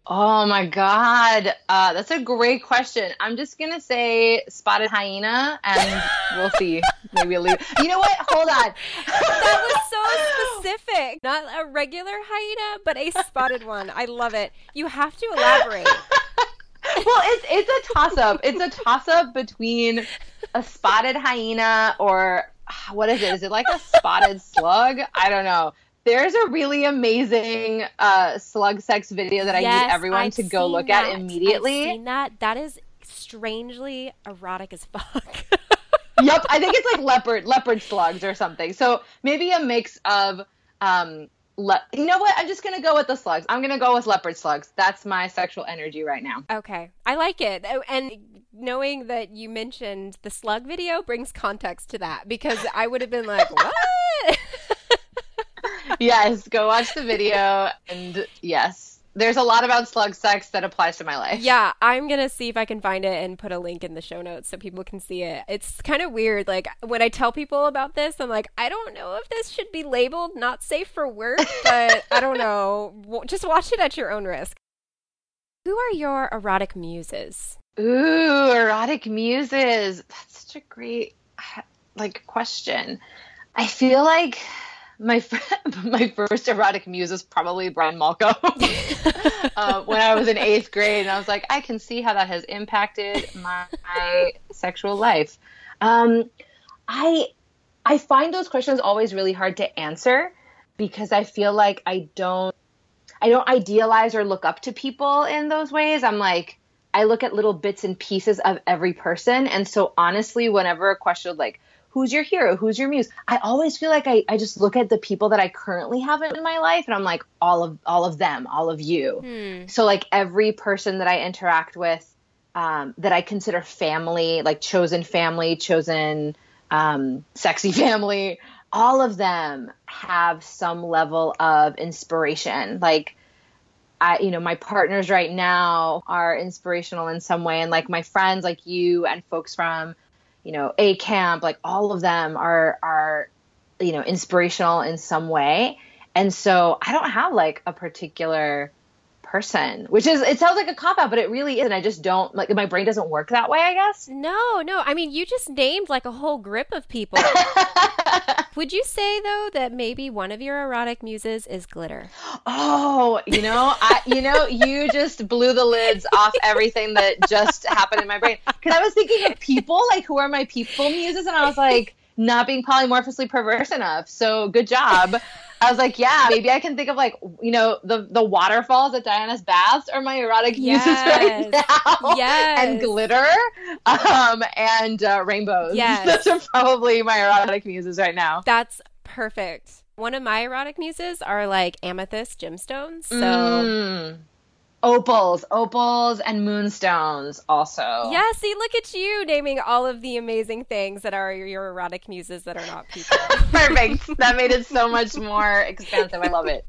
Oh my God. Uh, that's a great question. I'm just going to say spotted hyena and we'll see. [LAUGHS] Maybe a leave. You know what? Hold on. that was so [LAUGHS] specific. Not a regular hyena, but a spotted one. I love it. You have to elaborate. [LAUGHS] well, it's it's a toss up. It's a toss up between a spotted hyena or what is it? Is it like a spotted slug? I don't know. There's a really amazing uh, slug sex video that yes, I need everyone I've to go look that. at immediately. I've seen that. That is strangely erotic as fuck. [LAUGHS] yep, I think it's like leopard leopard slugs or something. So maybe a mix of um, le- you know what? I'm just gonna go with the slugs. I'm gonna go with leopard slugs. That's my sexual energy right now. Okay, I like it. Oh, and knowing that you mentioned the slug video brings context to that because I would have been like, [LAUGHS] what? Yes, go watch the video. And yes, there's a lot about slug sex that applies to my life. Yeah, I'm going to see if I can find it and put a link in the show notes so people can see it. It's kind of weird. Like, when I tell people about this, I'm like, I don't know if this should be labeled not safe for work, [LAUGHS] but I don't know. Just watch it at your own risk. Who are your erotic muses? Ooh, erotic muses. That's such a great like question. I feel like my [LAUGHS] my first erotic muse was probably Brian Molko [LAUGHS] uh, when I was in eighth grade, and I was like, I can see how that has impacted my, my sexual life. Um, I I find those questions always really hard to answer because I feel like I don't I don't idealize or look up to people in those ways. I'm like I look at little bits and pieces of every person, and so honestly, whenever a question like who's your hero who's your muse i always feel like I, I just look at the people that i currently have in my life and i'm like all of all of them all of you hmm. so like every person that i interact with um, that i consider family like chosen family chosen um, sexy [LAUGHS] family all of them have some level of inspiration like I, you know, my partners right now are inspirational in some way. And like my friends, like you and folks from you know, A Camp, like all of them are are you know inspirational in some way. And so I don't have like a particular person, which is it sounds like a cop out, but it really isn't. I just don't like my brain doesn't work that way, I guess. No, no. I mean, you just named like a whole grip of people. [LAUGHS] Would you say though that maybe one of your erotic muses is glitter? Oh, you know, I you know, you just blew the lids off everything that just happened in my brain. Cuz I was thinking of people, like who are my people muses and I was like not being polymorphously perverse enough. So good job. I was like, yeah, maybe I can think of like, you know, the the waterfalls at Diana's baths are my erotic [LAUGHS] yes. muses right now. Yes. And glitter um, and uh, rainbows. [LAUGHS] Yes. Those are probably my erotic muses right now. That's perfect. One of my erotic muses are like amethyst gemstones. So Mm. Opals, opals, and moonstones also. Yeah, see, look at you naming all of the amazing things that are your erotic muses that are not people. [LAUGHS] [LAUGHS] Perfect. that made it so much more expansive. I love it.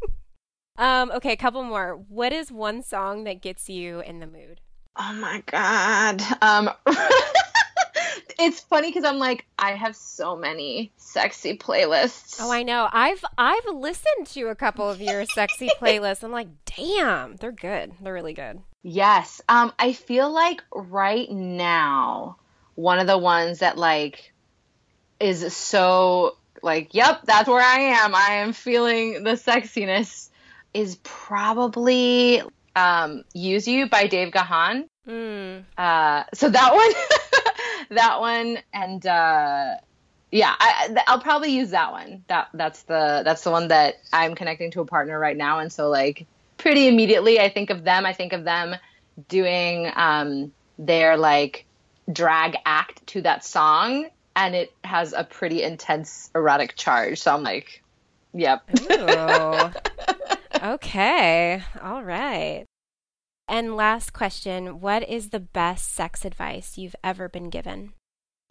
Um, okay, a couple more. What is one song that gets you in the mood? Oh my god. Um [LAUGHS] it's funny because I'm like, I have so many sexy playlists. Oh, I know. I've I've listened to a couple of your sexy [LAUGHS] playlists. I'm like, damn, they're good. They're really good. Yes. Um, I feel like right now, one of the ones that like is so like, yep, that's where I am. I am feeling the sexiness is probably um, Use You by Dave Gahan. Mm. Uh, so that one [LAUGHS] that one and uh, yeah, I, I'll probably use that one. That that's the that's the one that I'm connecting to a partner right now, and so like pretty immediately, I think of them. I think of them doing um, their like drag act to that song, and it has a pretty intense erotic charge. So I'm like, yep. [LAUGHS] okay, all right. And last question What is the best sex advice you've ever been given?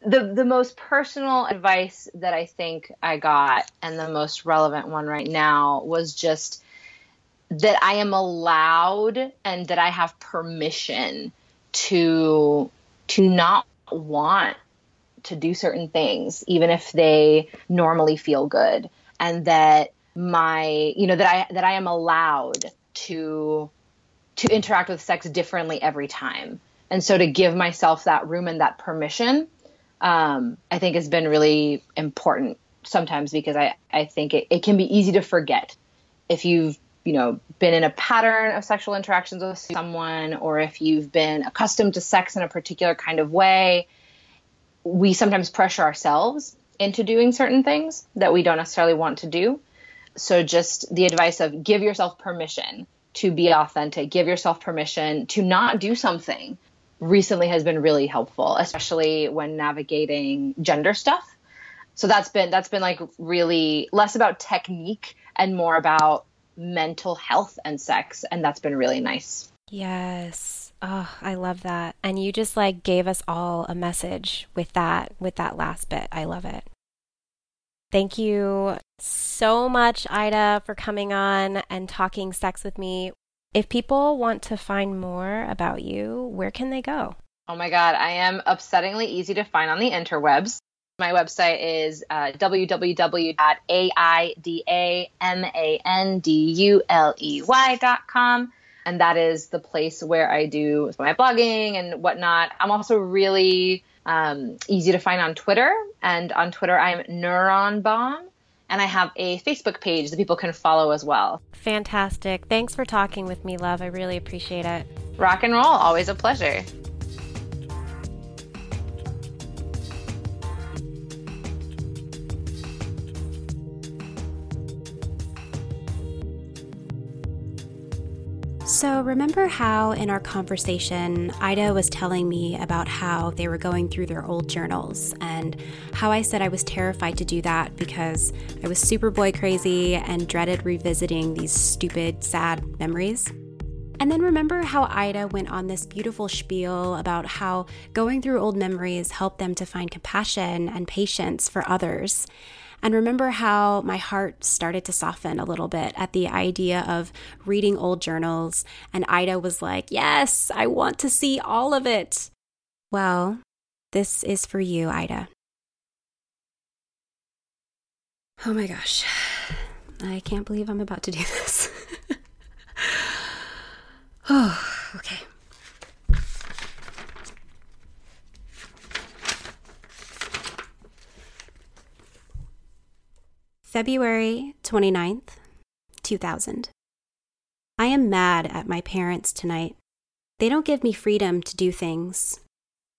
The, the most personal advice that I think I got, and the most relevant one right now, was just that I am allowed and that I have permission to to not want to do certain things even if they normally feel good and that my you know that I that I am allowed to to interact with sex differently every time. And so to give myself that room and that permission, um, I think has been really important sometimes because I, I think it, it can be easy to forget if you've, you know, been in a pattern of sexual interactions with someone or if you've been accustomed to sex in a particular kind of way, we sometimes pressure ourselves into doing certain things that we don't necessarily want to do. So just the advice of give yourself permission to be authentic, give yourself permission to not do something recently has been really helpful, especially when navigating gender stuff. So that's been that's been like really less about technique and more about mental health and sex and that's been really nice. Yes. Oh, I love that. And you just like gave us all a message with that with that last bit. I love it. Thank you so much, Ida, for coming on and talking sex with me. If people want to find more about you, where can they go? Oh my God, I am upsettingly easy to find on the interwebs. My website is uh, www.idamanduley.com. And that is the place where I do my blogging and whatnot. I'm also really um, easy to find on Twitter. And on Twitter, I'm Neuron Bomb. And I have a Facebook page that people can follow as well. Fantastic. Thanks for talking with me, love. I really appreciate it. Rock and roll. Always a pleasure. So, remember how in our conversation, Ida was telling me about how they were going through their old journals and how I said I was terrified to do that because I was super boy crazy and dreaded revisiting these stupid, sad memories? And then remember how Ida went on this beautiful spiel about how going through old memories helped them to find compassion and patience for others and remember how my heart started to soften a little bit at the idea of reading old journals. And Ida was like, Yes, I want to see all of it. Well, this is for you, Ida. Oh my gosh. I can't believe I'm about to do this. [LAUGHS] oh, okay. February 29th, 2000. I am mad at my parents tonight. They don't give me freedom to do things.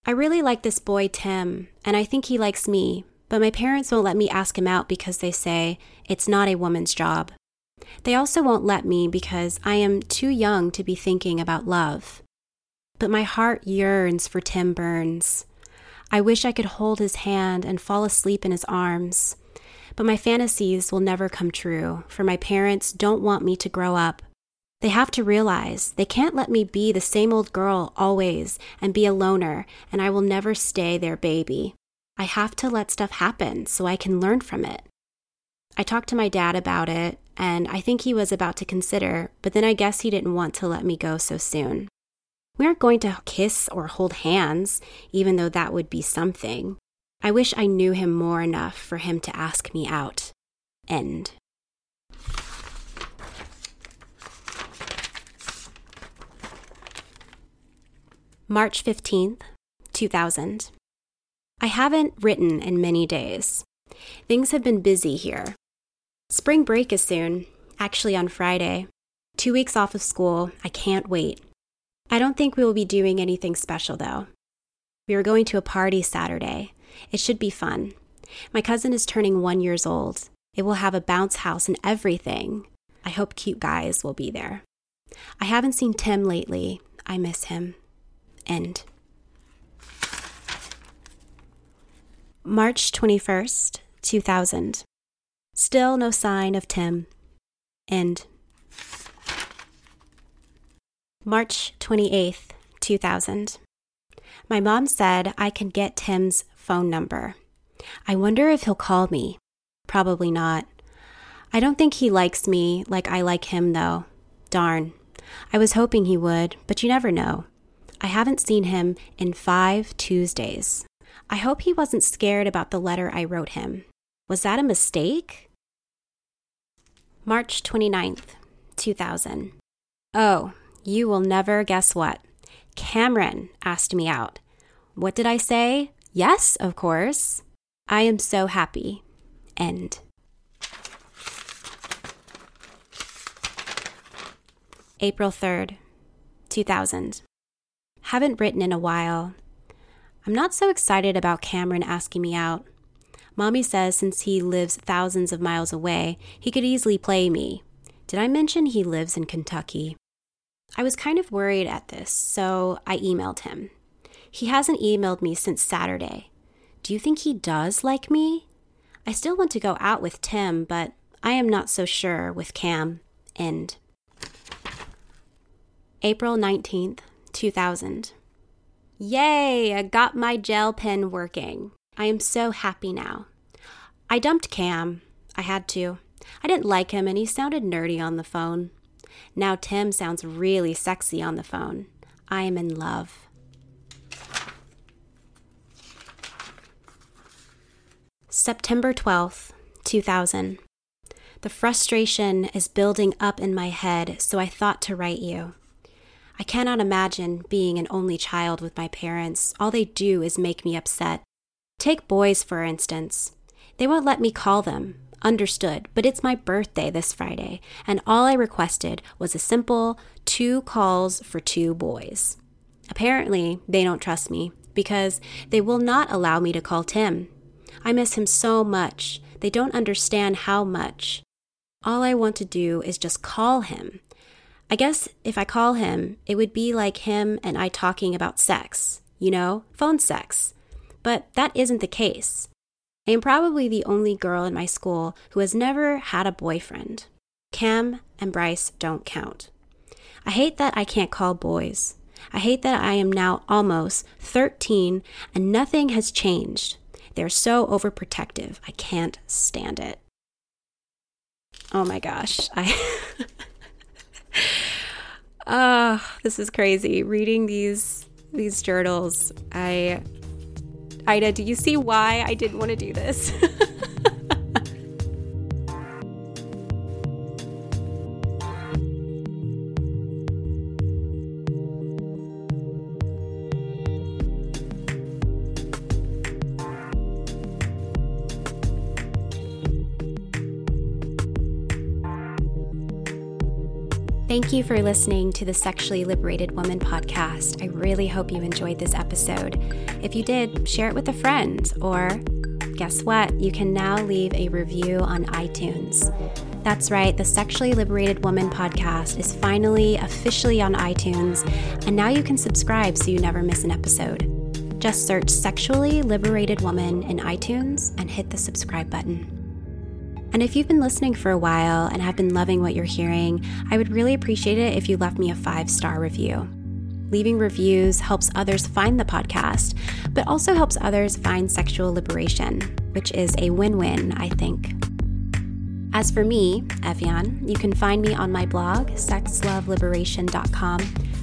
I really like this boy, Tim, and I think he likes me, but my parents won't let me ask him out because they say it's not a woman's job. They also won't let me because I am too young to be thinking about love. But my heart yearns for Tim Burns. I wish I could hold his hand and fall asleep in his arms. But my fantasies will never come true, for my parents don't want me to grow up. They have to realize they can't let me be the same old girl always and be a loner, and I will never stay their baby. I have to let stuff happen so I can learn from it. I talked to my dad about it, and I think he was about to consider, but then I guess he didn't want to let me go so soon. We aren't going to kiss or hold hands, even though that would be something. I wish I knew him more enough for him to ask me out. End. March 15th, 2000. I haven't written in many days. Things have been busy here. Spring break is soon, actually on Friday. Two weeks off of school. I can't wait. I don't think we will be doing anything special though. We are going to a party Saturday. It should be fun. My cousin is turning one years old. It will have a bounce house and everything. I hope cute guys will be there. I haven't seen Tim lately. I miss him. End. March 21st, 2000. Still no sign of Tim. End. March 28th, 2000. My mom said I can get Tim's phone number. I wonder if he'll call me. Probably not. I don't think he likes me like I like him, though. Darn. I was hoping he would, but you never know. I haven't seen him in five Tuesdays. I hope he wasn't scared about the letter I wrote him. Was that a mistake? March 29th, 2000. Oh, you will never guess what. Cameron asked me out. What did I say? Yes, of course. I am so happy. End. April 3rd, 2000. Haven't written in a while. I'm not so excited about Cameron asking me out. Mommy says since he lives thousands of miles away, he could easily play me. Did I mention he lives in Kentucky? I was kind of worried at this, so I emailed him. He hasn't emailed me since Saturday. Do you think he does like me? I still want to go out with Tim, but I am not so sure with Cam. End. April 19th, 2000. Yay, I got my gel pen working. I am so happy now. I dumped Cam. I had to. I didn't like him and he sounded nerdy on the phone. Now Tim sounds really sexy on the phone. I am in love. September 12th, 2000. The frustration is building up in my head, so I thought to write you. I cannot imagine being an only child with my parents. All they do is make me upset. Take boys, for instance. They won't let me call them. Understood, but it's my birthday this Friday, and all I requested was a simple two calls for two boys. Apparently, they don't trust me because they will not allow me to call Tim. I miss him so much. They don't understand how much. All I want to do is just call him. I guess if I call him, it would be like him and I talking about sex, you know, phone sex. But that isn't the case. I am probably the only girl in my school who has never had a boyfriend. Cam and Bryce don't count. I hate that I can't call boys. I hate that I am now almost 13 and nothing has changed. They're so overprotective. I can't stand it. Oh my gosh. [LAUGHS] I Ah, this is crazy. Reading these these journals, I Ida, do you see why I didn't want to do this? [LAUGHS] Thank you for listening to the Sexually Liberated Woman podcast. I really hope you enjoyed this episode. If you did, share it with a friend, or guess what? You can now leave a review on iTunes. That's right, the Sexually Liberated Woman podcast is finally officially on iTunes, and now you can subscribe so you never miss an episode. Just search Sexually Liberated Woman in iTunes and hit the subscribe button. And if you've been listening for a while and have been loving what you're hearing, I would really appreciate it if you left me a five star review. Leaving reviews helps others find the podcast, but also helps others find sexual liberation, which is a win win, I think. As for me, Ev'Yan, you can find me on my blog, sexloveliberation.com,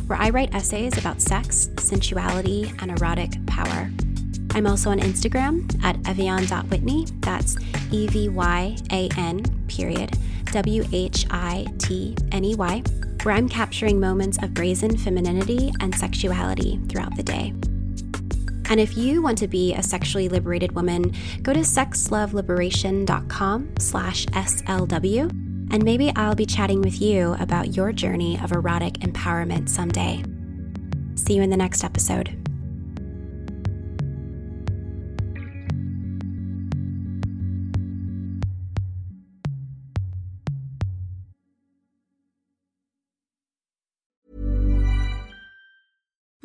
where I write essays about sex, sensuality, and erotic power. I'm also on Instagram at evyan.whitney. That's E V Y A N, period, W H I T N E Y, where I'm capturing moments of brazen femininity and sexuality throughout the day. And if you want to be a sexually liberated woman, go to sexloveliberation.com slash SLW, and maybe I'll be chatting with you about your journey of erotic empowerment someday. See you in the next episode.